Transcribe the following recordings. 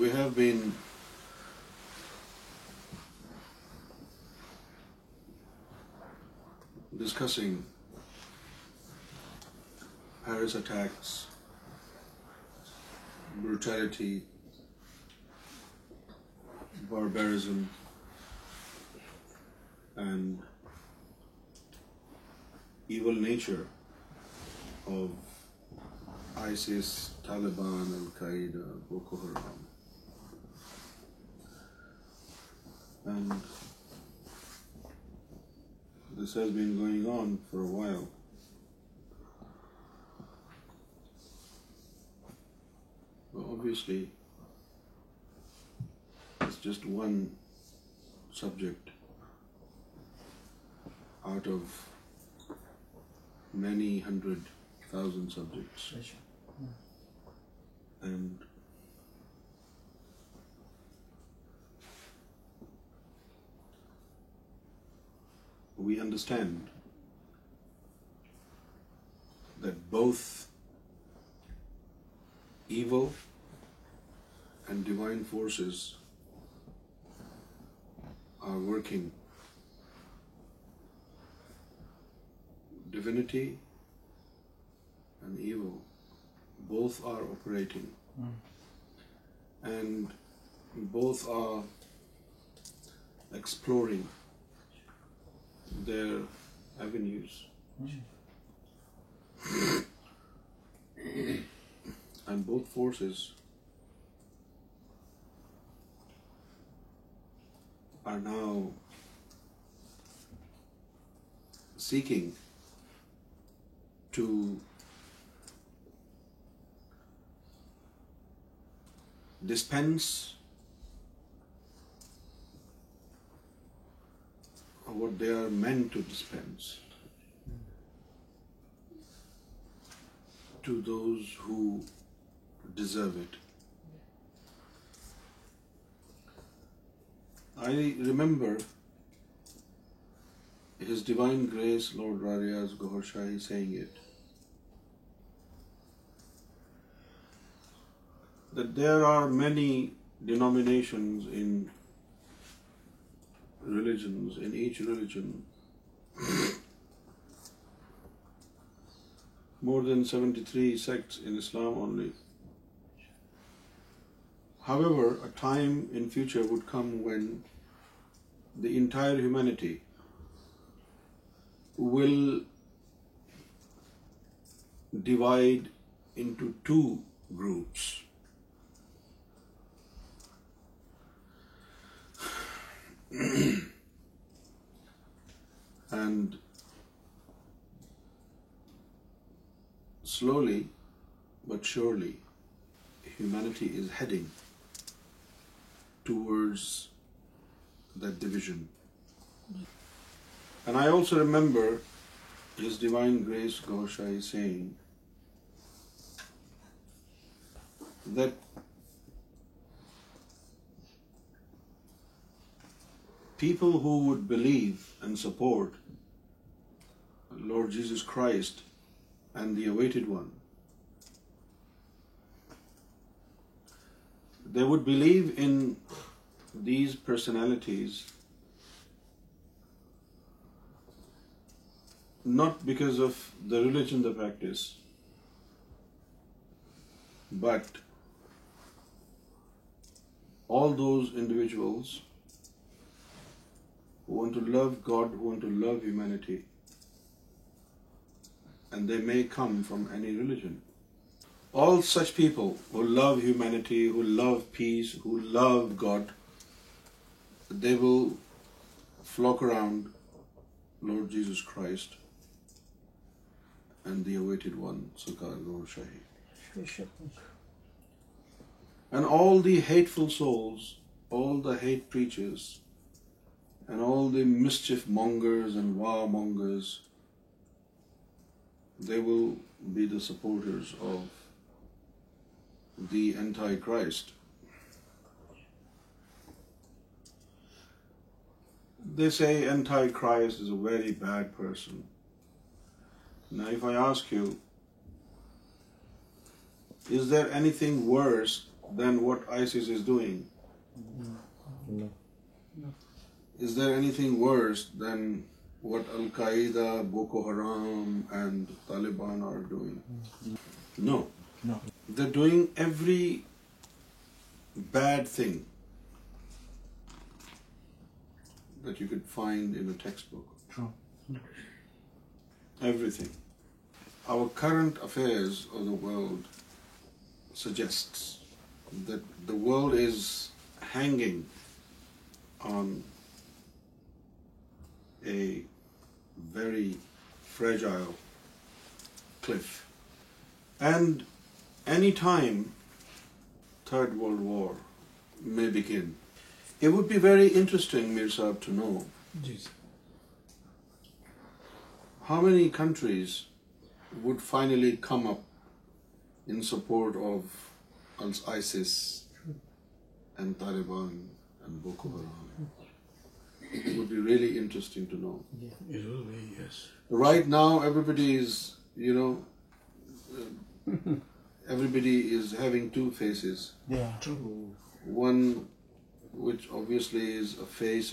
We have been discussing Paris attacks, brutality, barbarism, and evil nature of ISIS, Taliban, Al-Qaeda, Boko Haram. Let's just one subject out of many hundred thousand subjects and We understand that both evil and divine forces are working. Divinity and evil, both are operating, hmm. and both are exploring news ایورس are now seeking to ڈسفینس They are meant to dispense to those who deserve it. I remember His Divine Grace Lord Rariaz Gohar Shahi saying it, that there are many denominations in religions, in each religion, more than 73 sects in Islam only. However, a time in future would come when the entire humanity will divide into two groups. Slowly but surely humanity is heading towards then and I also remember his divine grace Gosai scene people who would believe and support Lord Jesus Christ and the awaited one. They would believe in these personalities not because of the religion they practice, but all those individuals who want to love God, who want to love humanity, make come from ریلیجنٹی walk around Lord Jesus still will be the supporter very bad پرسنسکو is there anything then what ISIS is doing is there anything worse than what Al-Qaeda, Boko Haram and Taliban are doing. No. They're doing every bad thing that you could find in a textbook. True. Everything. Our current affairs of the world suggests that the world is hanging on how many countries وائنلی come up in support of ISIS and Taliban phase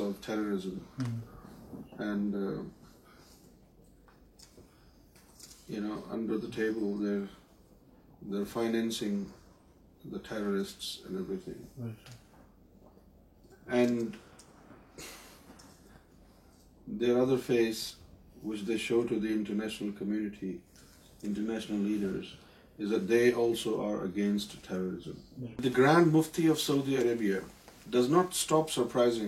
of terrorism you نوڈر their financing شوٹرنیشنل community international لیڈرو are اگینسٹر the grand Mufti of Saudi Arabia does not stop surprise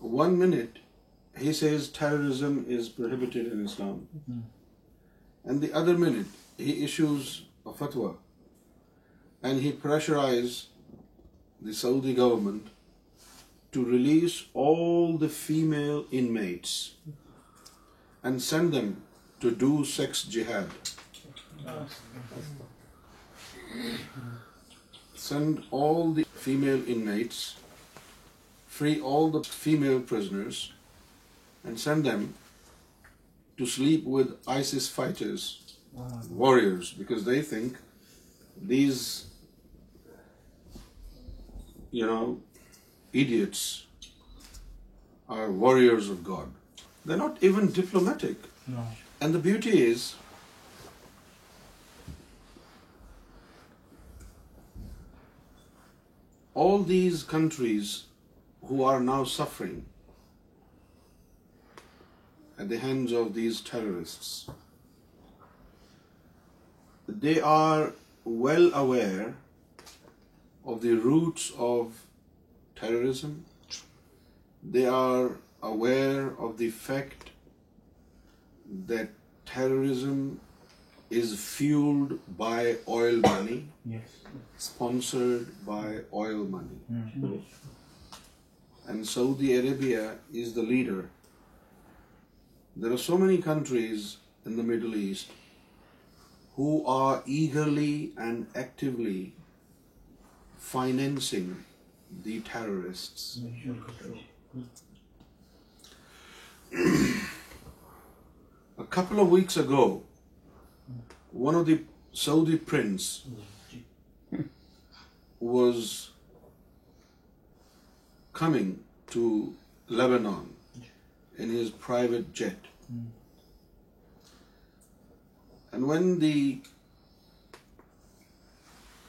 one minute ہیزم is prohibited Islam and the other منٹوز فتوا price the Saudi government to release all the female inmates and send them to do sex jihad. Send all the female inmates, free all the female prisoners, and send them to sleep with ISIS fighters, warriors, because they think these, idiots are warriors of God. They're not even diplomatic. No. And the beauty is, all these countries who are now suffering at the hands of these terrorists, they are well aware of the roots of terrorism. They are aware of the fact that terrorism is fueled by oil money, sponsored by oil money. Mm-hmm. And Saudi Arabia is the leader. There are so many countries in the Middle East who are eagerly and actively financing the terrorists. A couple of weeks ago, one of the Saudi prince was coming to Lebanon in his private jet. And when the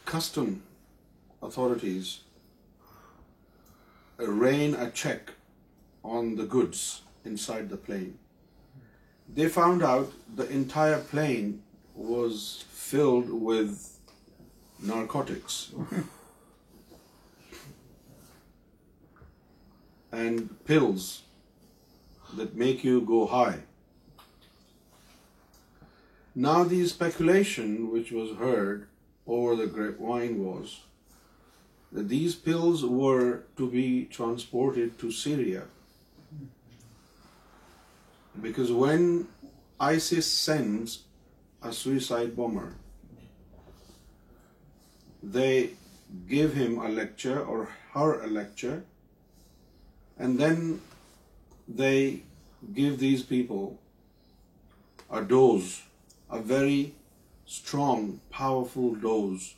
custom authorities rain a check on the goods inside the plane. They found out the entire plane was filled with narcotics and pills that make you go high. Now the speculation which was heard over the grapevine was these pills were to be transported to Syria, because when ISIS sends a suicide bomber, they give him a lecture or her a lecture, and then they give these people a dose, a very strong, powerful dose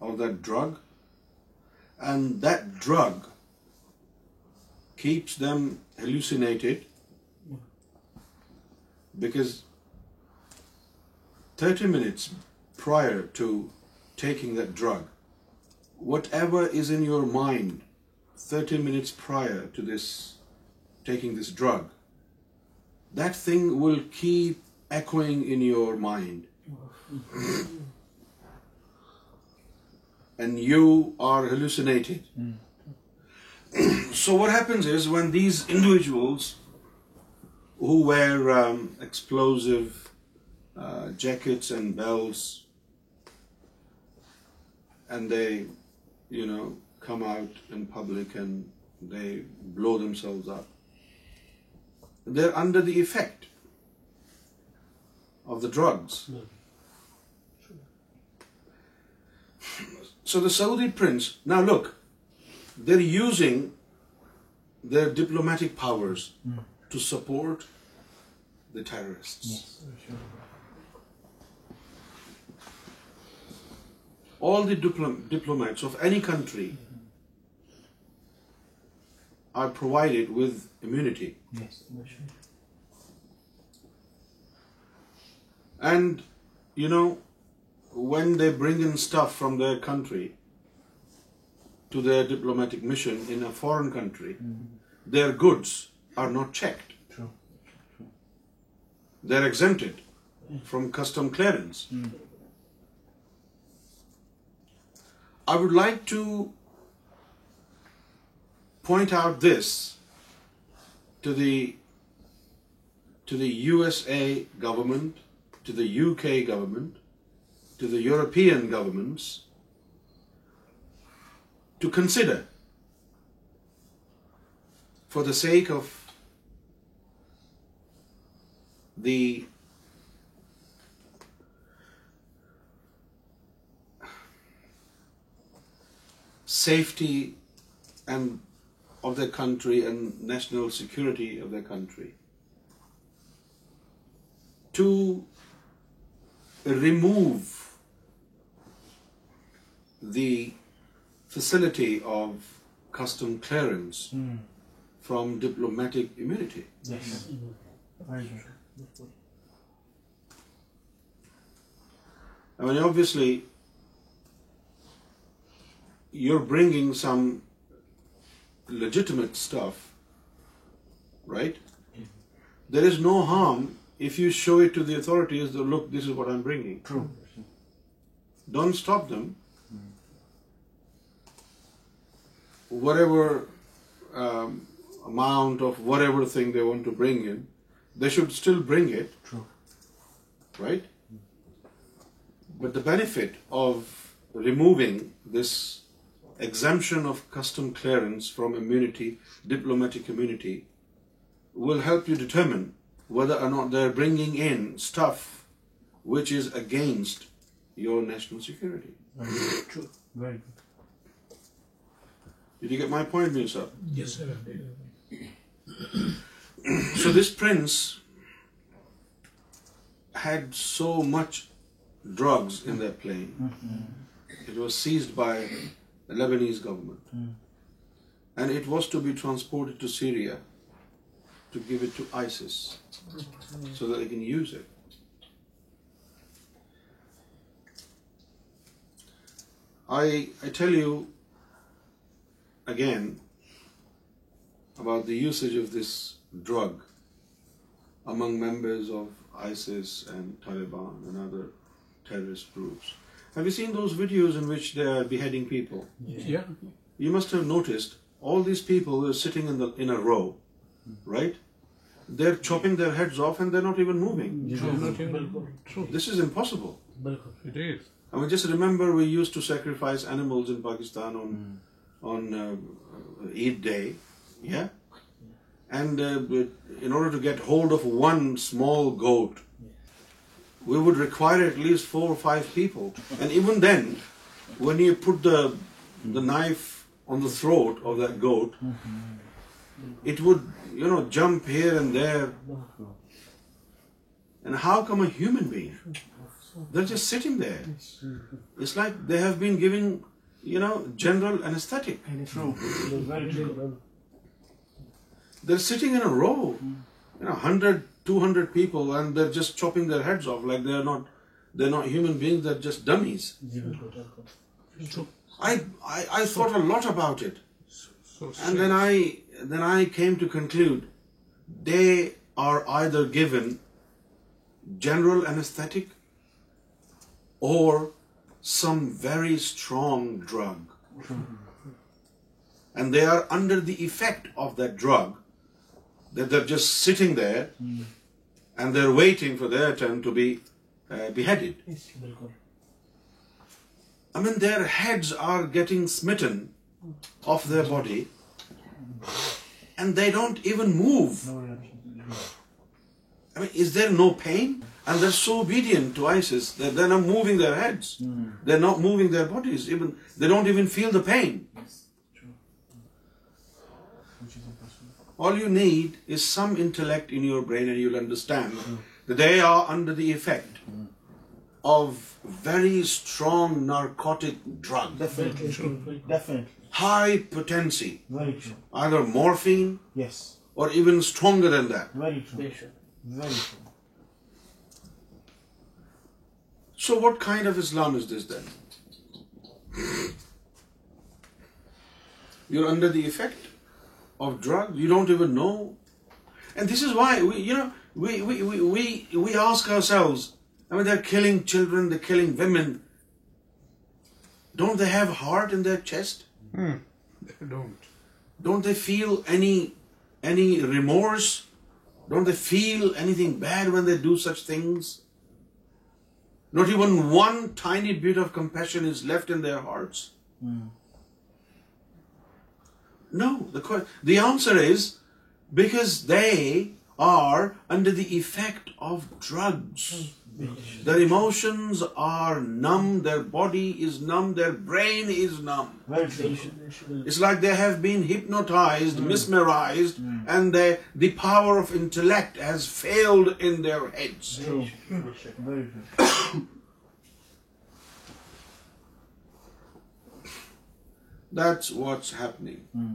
of that drug, and that drug keeps them hallucinated, because 30 minutes prior to taking that drug, whatever is in your mind 30 minutes prior to this taking this drug, that thing will keep echoing in your mind. and you are hallucinated. So what happens is, when these individuals who wear um, explosive uh, jackets and belts, and they, you know, come out in public and they blow themselves up, they're under the effect of the drugs. Hmm. So the Saudi prince, now look, they're using their diplomatic powers hmm. to support the terrorists. Yes. All the diplomats of any country hmm. are provided with immunity. Yes. And, you know, when they bring in stuff from their country to their diplomatic mission in a foreign country, mm-hmm. their goods are not checked. True. They're exempted mm. from custom clearance. Mm. I would like to point out this to the USA government, to the UK government, to the European governments to consider, for the sake of the safety and of their country and national security of their country, to remove the facility of custom clearance hmm. from diplomatic immunity. Yes. Very true. I mean, obviously, you're bringing some legitimate stuff, right? Mm-hmm. There is no harm if you show it to the authorities that, look, this is what I'm bringing. True. Don't stop them. whatever um, amount of whatever thing they want to bring in, they should still bring it. True. Right? But the benefit of removing this exemption of custom clearance from immunity, diplomatic immunity, will help you determine whether or not they're bringing in stuff which is against your national security. Very true. Very good. So this friends had so much drugs by Lebanese government and it was to be transport to Syria's shoes Atal row writing note even no mile this is impossible just remember we use to sacrifice animal in Pakistan knife د گ وم how come a بین گ جنرلک there sitting hundred two hundred people لوٹ about it then I to conclude they are I there given general anaesthetic اور some very strong drug, and they are under the effect of that drug, that they're just sitting there and they're waiting for their turn to be uh, beheaded. I mean, their heads are getting smitten off their body and they don't even move. I mean, is there no pain? سوبیڈیئنٹ moving their head moving their bodies don't feel the pain all you need is some intellect in your brain and you understand they are under the effect of very strong narcotic drug high proteins morphine even stronger So what kind of Islam is this then? You're under the effect of drugs, you don't even know. And this is why we ask ourselves, I mean, they're killing children, they're killing women. Don't they have heart in their chest? Hmm. They don't. Don't they feel any remorse? Don't they feel anything bad when they do such things? Not even one tiny bit of compassion is left in their hearts. Mm. No, the answer is because they are under the effect of drugs. Their emotions are numb, their body is numb, their brain is numb. It's like they have been hypnotized, hmm. mesmerized, hmm. and the power of intellect has failed in their heads. That's what's happening. Hmm.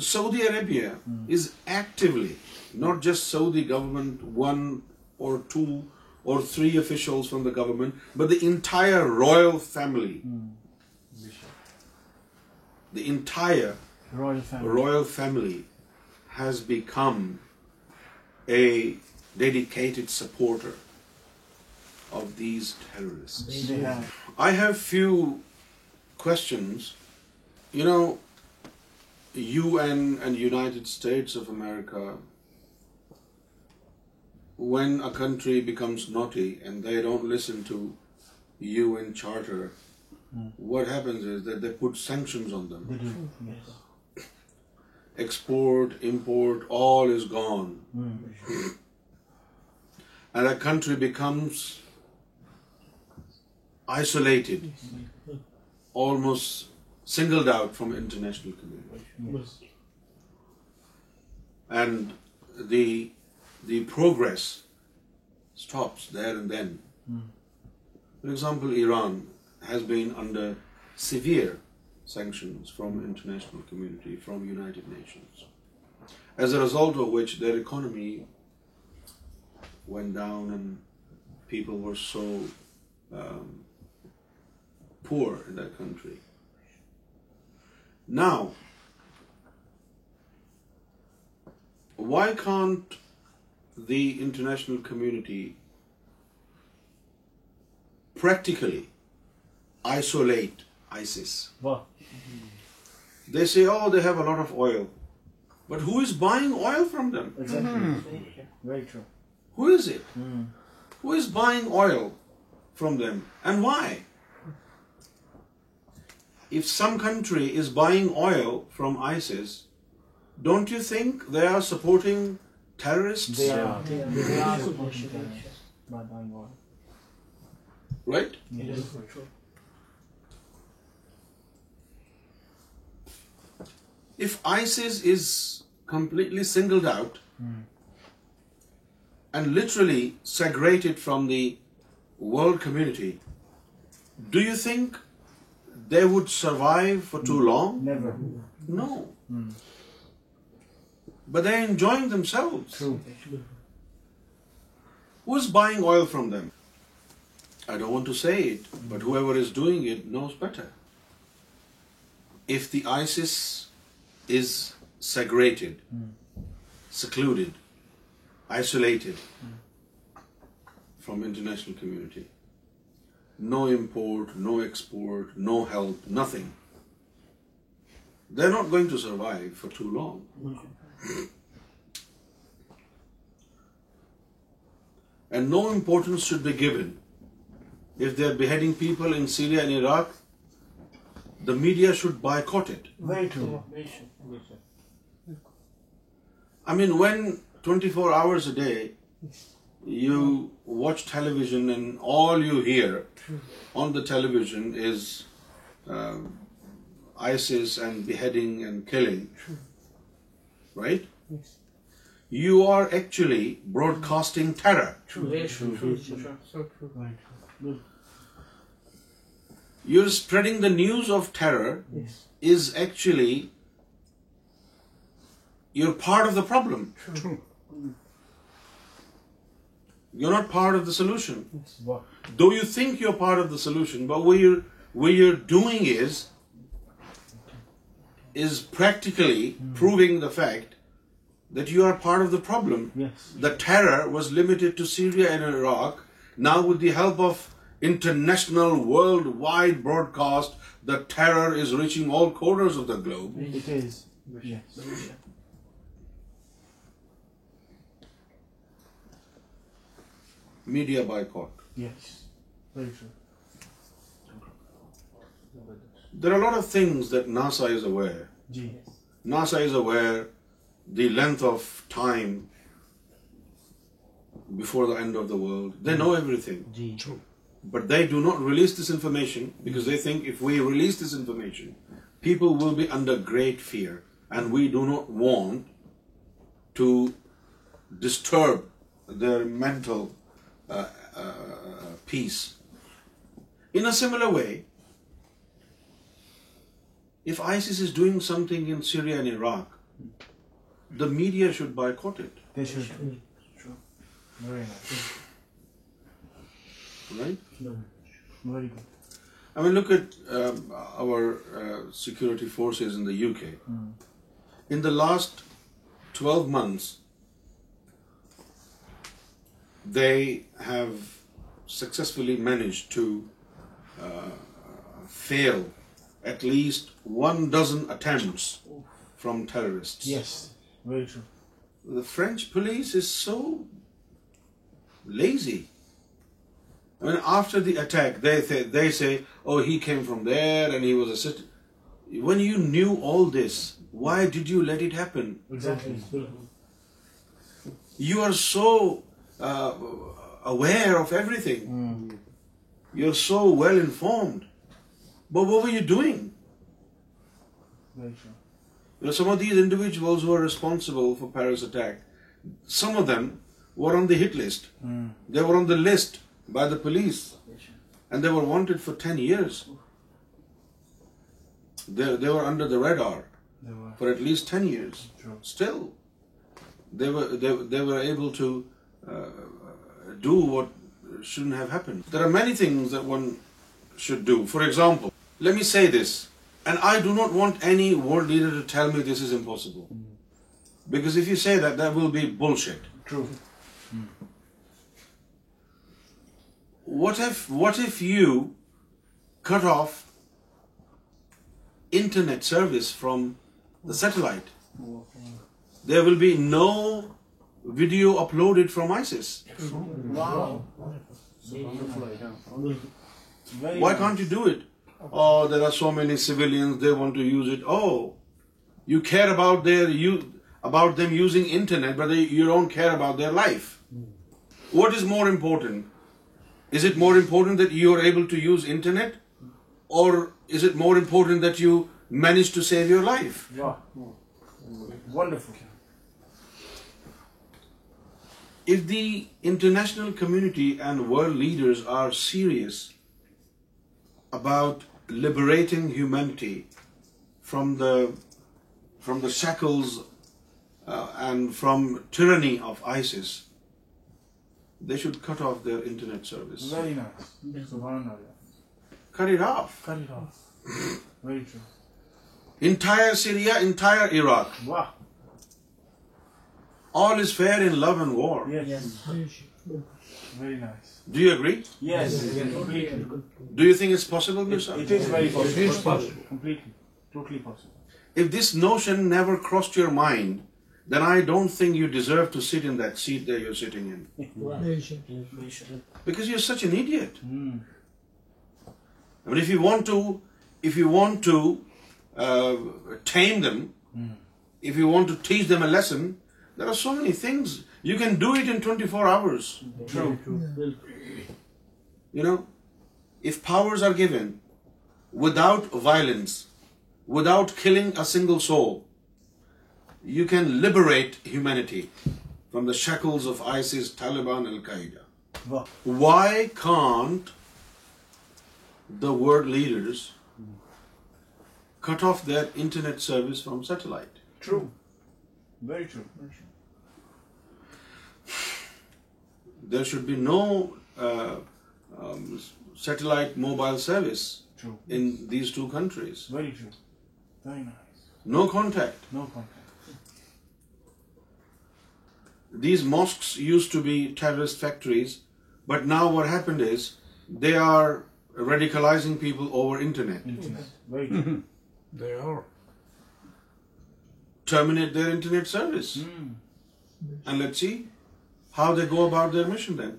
Saudi Arabia hmm. is actively, not just Saudi government, one or two or three officials from the government, but the entire royal family. Hmm. The entire royal family has become a dedicated supporter of these terrorists. Yeah. I have few questions. You know, UN and United States of America, when a country becomes naughty and they don't listen to UN Charter, what happens is that they put sanctions on them. Mm-hmm. Yes. Export, import, all is gone. Mm. And a country becomes isolated, almost singled out from international community. Yes. And the progress stops there and then. Mm. For example, Iran has been under severe sanctions from international community, from United Nations, as a result of which their economy went down and people were so um, poor in that country. Now, why can't the international community practically isolate ISIS? What? They say, oh, they have a lot of oil. But who is buying oil from them? Exactly. Hmm. Very true. Who is it? Hmm. Who is buying oil from them? And why? If some country is buying oil from ISIS, don't you think they are supporting terrorists? They are supporting terrorists by buying oil. Right? Yes. If ISIS is completely singled out hmm. and literally segregated from the world community, do you think they would survive for too long? Never. No. Mm. But they're enjoying themselves. True. Who's buying oil from them? I don't want to say it, but whoever is doing it knows better. If the ISIS is segregated, hmm. secluded, isolated hmm. from international community, no import, no export, no help, nothing. They're not going to survive for too long. No. And no importance should be given. If they're beheading people in Syria and Iraq, the media should boycott it. Very true. I mean, when 24 hours a day you watch television and all you hear on the television is uh, ISIS and beheading and killing, right? Yes. You are actually broadcasting terror. True. You're spreading the news of terror. Yes. Is actually, you're part of the problem. True. Mm. You're not part of the solution. Yes. Though you think you're part of the solution, but what you're doing is practically hmm. proving the fact that you are part of the problem. Yes. The terror was limited to Syria and Iraq. Now with the help of international, worldwide broadcast, the terror is reaching all corners of the globe. It is. Yes. Media by کا there are lot of thing نا سا دینتھ of time بفوری thing but they do not release this information because release this information people will be under great fear and we do not want to disturb their میں face in similar way if ISIS is doing something in Syria and Iraq the media should by کٹ اٹھ گئی look it or security forces in the U K in the last twelve months have successfully managed to foil at لیسٹنٹ firm trust after the attack there and he when you knew all this why did you let eaten you are so where you are so well informed when the ہاں the list by the police red are four eight لیسٹرس Uh, do what shouldn't have happened. There are many things that one should do. For example, let me say this, and I do not want any world leader to tell me this is impossible. Because if you say that, that will be bullshit. True. What if you cut off internet service from the satellite? There will be no video upload add from ISIS why can't to do اٹرٹ to use اٹھار about about them یوزرنیٹ you don't about their life what is more important is it more important to are able to use internet or is it more important that you manage to save your life international committee and world leader about liberating humanity from the from the shackle and from tyranny of ISIS that of دنٹ service entire Syria entire Iraq واہ never cross your mind then I don't think you deserve to sit sit sitting because you are such immediate you want to if you want to ten them if you want to teach them a lesson There are so many things. You can do it in 24 hours. True. You know, if powers are given without violence, without killing a single soul, you can liberate humanity from the shackles of ISIS, Taliban, Al-Qaeda. Why can't the world leaders hmm. cut off their internet service from satellite? True. There ش no satellite mobile service no contact نوٹیکٹ these mosques use to be tours factories but نا what happened is they are radicalising people over internet terminate their internet service. Mm. And let's see how they go about their mission then.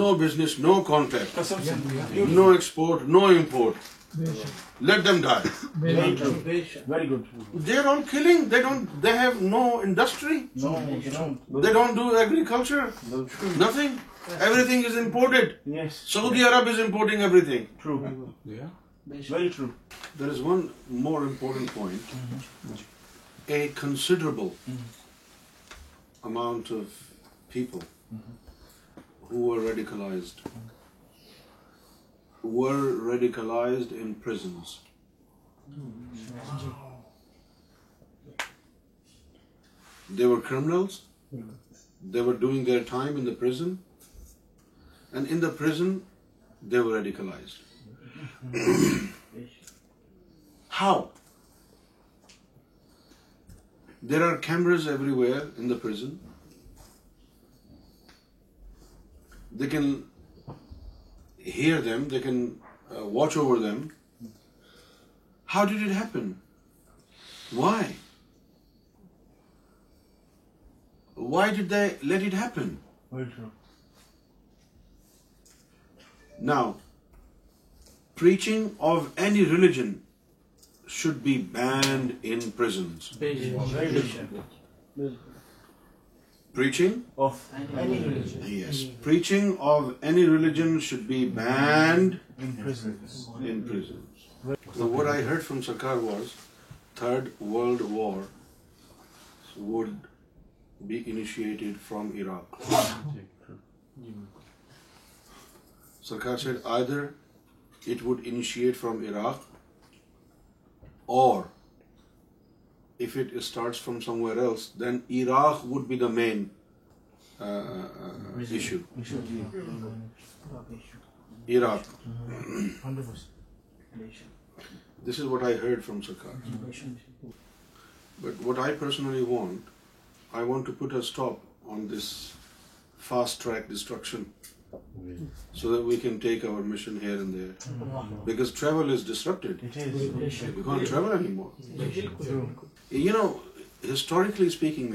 No business, no contract, no export, no import. Let them die. Very good. They're all killing. They have no industry. They don't do agriculture. Nothing. Everything is imported. Yes. Saudi Arab is importing everything. True. Yeah. Very true. There is one more important point. Mm-hmm. Considerable amount people ریڈیکلائزڈلائزڈ they were criminals they were doing دائم انزن and in per radicalised how There are cameras everywhere in the prison. They can hear them, they can uh, watch over them. How did it happen? Why? Why did they let it happen? Very true. Now, preaching of any religion شنٹنگی religion should be banned I Hare from Sarkar was third world war would be initiate from Iraq Sarkar said other it would initiate from Iraq Or if it starts from somewhere else, then Iraq would be the main uh, uh, issue. Iraq. Mm-hmm. This is what I heard from Sarkar. But what I personally want, I want to put a stop on this fast track destruction suit we can take over مشنپٹ more historically speaking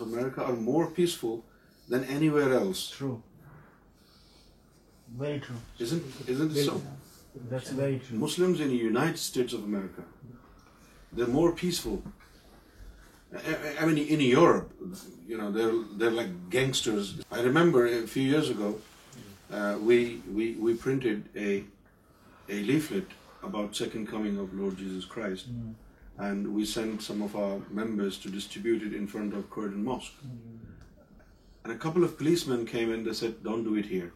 America more peaceful than anywhere else مسلمائیڈ states more peaceful like گینگسٹربر few years about second coming lord Jesus mask off placement do ویئرن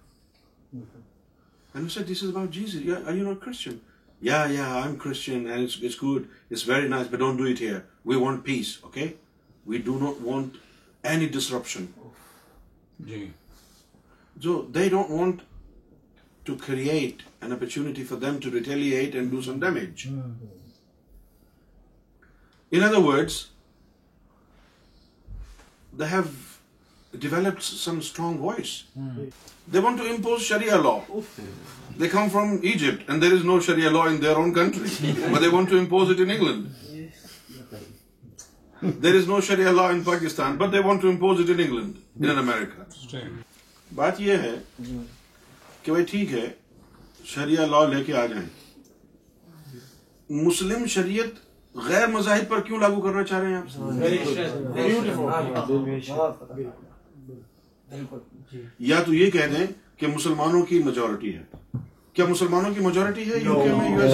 Jews they don't want to کرچونٹی for them to rate and do some damage Woods the have developed some strong voice. Mm. They want to impose Sharia law. They come from Egypt and there is no Sharia law in their own country, but they want to impose it in England. There is no Sharia law in Pakistan, but they want to impose it in England, in America. بات یہ ہے کہ بھائی ٹھیک ہے شریعہ لا لے کے آ جائیں مسلم شریعت غیر مذاہب پر کیوں لاگو کرنا چاہ رہے ہیں آپ جی۔ یا تو یہ کہہ دیں کہ مسلمانوں کی میجورٹی ہے کیا مسلمانوں کی میجورٹی ہے میں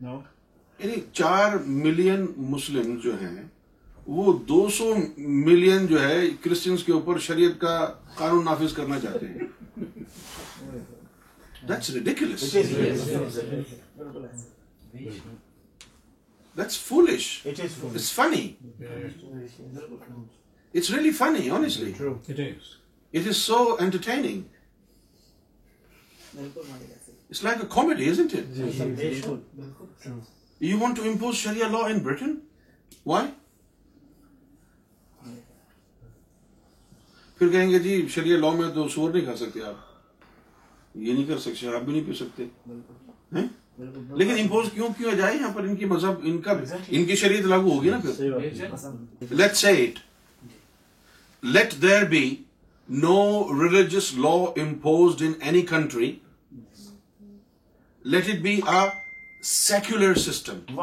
یو یعنی چار ملین مسلم جو ہیں وہ دو سو ملین جو ہے کرسچینس کے اوپر شریعت کا قانون نافذ کرنا چاہتے ہیں That's foolish. It is foolish. It's funny. It's really funny, honestly. True. It is. It is so entertaining. It's like a comedy, isn't it? You want to impose Sharia law in Britain? Why? پھر کہیں گے جی شریعہ law میں تو سور نہیں کھا سکتے آپ یہ نہیں کر سکتے شراب بھی نہیں پی سکتے لیکن امپوز کیوں کیا جائے یہاں پر ان کی مذہب ان کا بھی ان کی شریعت لاگو ہوگی نا پھر let say it let there be no religious law any country let it be secular system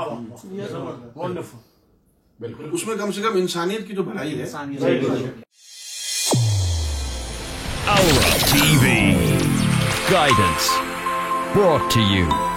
بالکل اس میں کم سے کم انسانیت کی جو بھلائی ہے brought to you